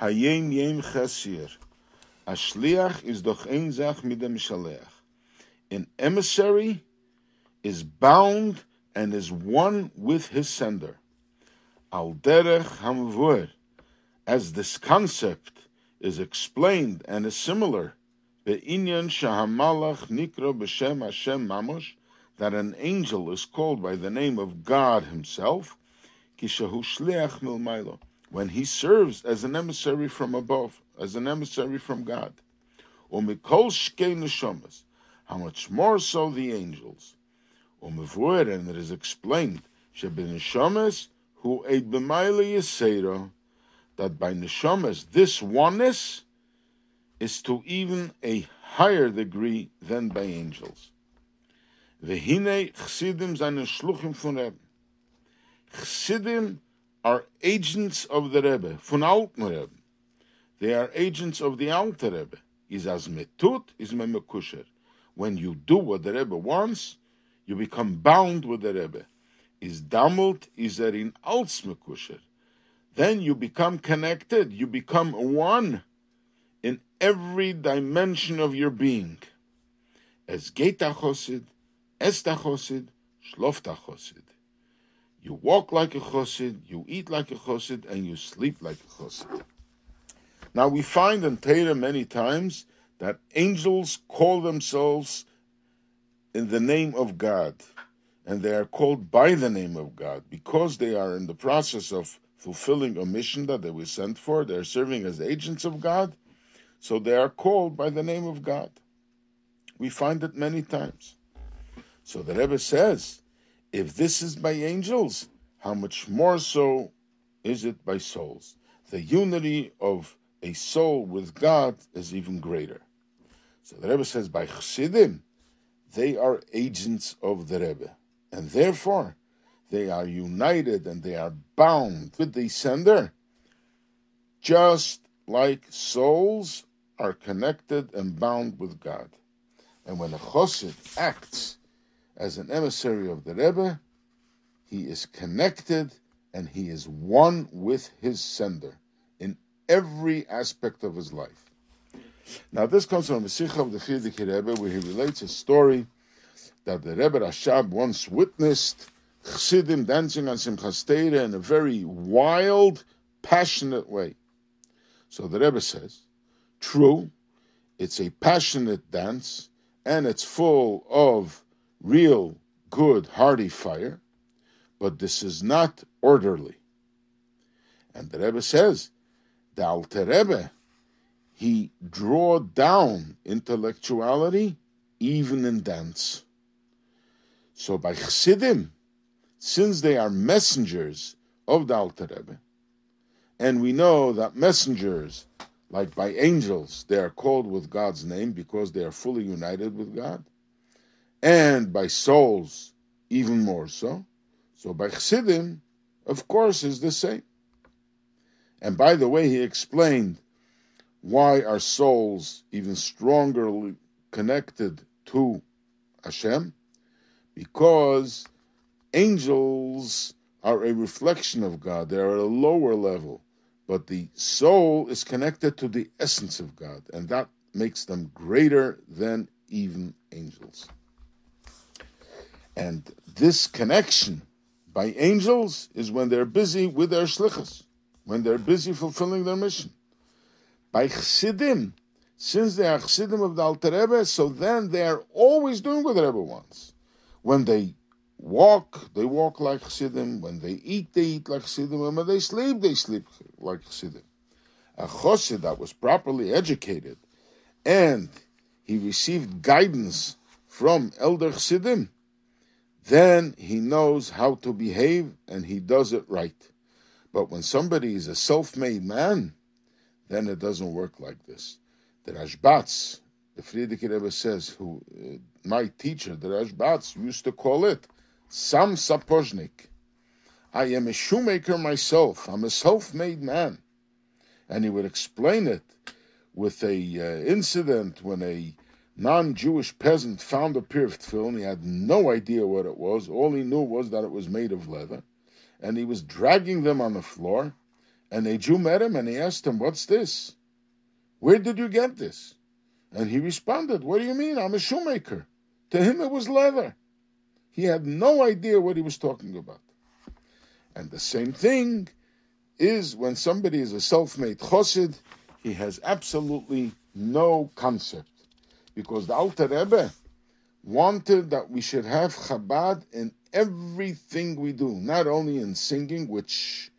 Hayom Yom chasir. A shliach is doch ein zach mit dem shaleach. An emissary is bound and is one with his sender. Al derech hamvur, as this concept is explained and is similar, be'inyan shahamalach nikro b'shem Hashem mamosh, that an angel is called by the name of God Himself, kishahu shliach milmailo, when he serves as an emissary from above, as an emissary from God. Umikol shkei neshomas, how much more so the angels. Umivur, and it is explained, shebin neshomas hu eid b'maila yisera, that by neshomas, this oneness is to even a higher degree than by angels. Vehine chsidim seine shluchim von Rebbe. Chsidim are agents of the Rebbe, von alten Rebbe. They are agents of the Alter Rebbe. Is as metut, is me mekusher. When you do what the Rebbe wants, you become bound with the Rebbe. Is damult, is er in als mekusher. Then you become connected, you become one in every dimension of your being. As Geta Chosid, Esta Chosid, Shlofta Chosid. You walk like a chosid, you eat like a chosid, and you sleep like a chosid. Now we find in Torah many times that angels call themselves in the name of God, and they are called by the name of God because they are in the process of fulfilling a mission that they were sent for. They are serving as agents of God, so they are called by the name of God. We find it many times. So the Rebbe says, if this is by angels, how much more so is it by souls? The unity of a soul with God is even greater. So the Rebbe says, by Chassidim, they are agents of the Rebbe, and therefore they are united and they are bound with the sender, just like souls are connected and bound with God. And when a Chassid acts as an emissary of the Rebbe, he is connected and he is one with his sender in every aspect of his life. Now, this comes from the Sikha of the Frierdiker Rebbe, where he relates a story that the Rebbe Rashab once witnessed Chassidim dancing on Simchas Torah in a very wild, passionate way. So the Rebbe says, true, it's a passionate dance, and it's full of real, good, hearty fire, but this is not orderly. And the Rebbe says, the Alter Rebbe, he draw down intellectuality even in dance. So by Chassidim, since they are messengers of the Alter Rebbe, and we know that messengers, like by angels, they are called with God's name because they are fully united with God, and by souls, even more so. So by Chassidim, of course, is the same. And by the way, he explained why our souls even stronger connected to Hashem? Because angels are a reflection of God. They are at a lower level. But the soul is connected to the essence of God, and that makes them greater than even angels. And this connection by angels is when they're busy with their shlichus, when they're busy fulfilling their mission. By chassidim, since they are chassidim of the Alter Rebbe, so then they are always doing what the Rebbe wants. When they walk, they walk like chassidim. When they eat, they eat like chassidim. And when they sleep, they sleep like chassidim. A chassid that was properly educated and he received guidance from elder chassidim, then he knows how to behave and he does it right. But when somebody is a self-made man, then it doesn't work like this. The Rashbatz, the Frierdiker Rebbe says, who uh, my teacher, the Rashbatz, used to call it Sam Sapozhnik. I am a shoemaker myself. I'm a self-made man. And he would explain it with a uh, incident when a non-Jewish peasant found a pair of tefillin. He had no idea what it was. All he knew was that it was made of leather, and he was dragging them on the floor. And a Jew met him and he asked him, What's this? Where did you get this? And he responded, What do you mean? I'm a shoemaker. To him, it was leather. He had no idea what he was talking about. And the same thing is when somebody is a self made chosid, he has absolutely no concept. Because the Alter Rebbe wanted that we should have Chabad in everything we do, not only in singing, which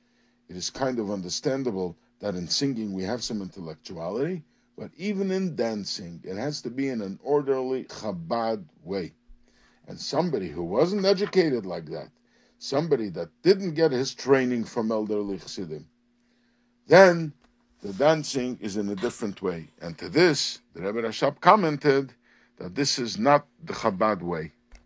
it is kind of understandable that in singing we have some intellectuality, but even in dancing, it has to be in an orderly Chabad way. And somebody who wasn't educated like that, somebody that didn't get his training from elderly Chassidim, then the dancing is in a different way. And to this, the Rebbe Rashab commented that this is not the Chabad way.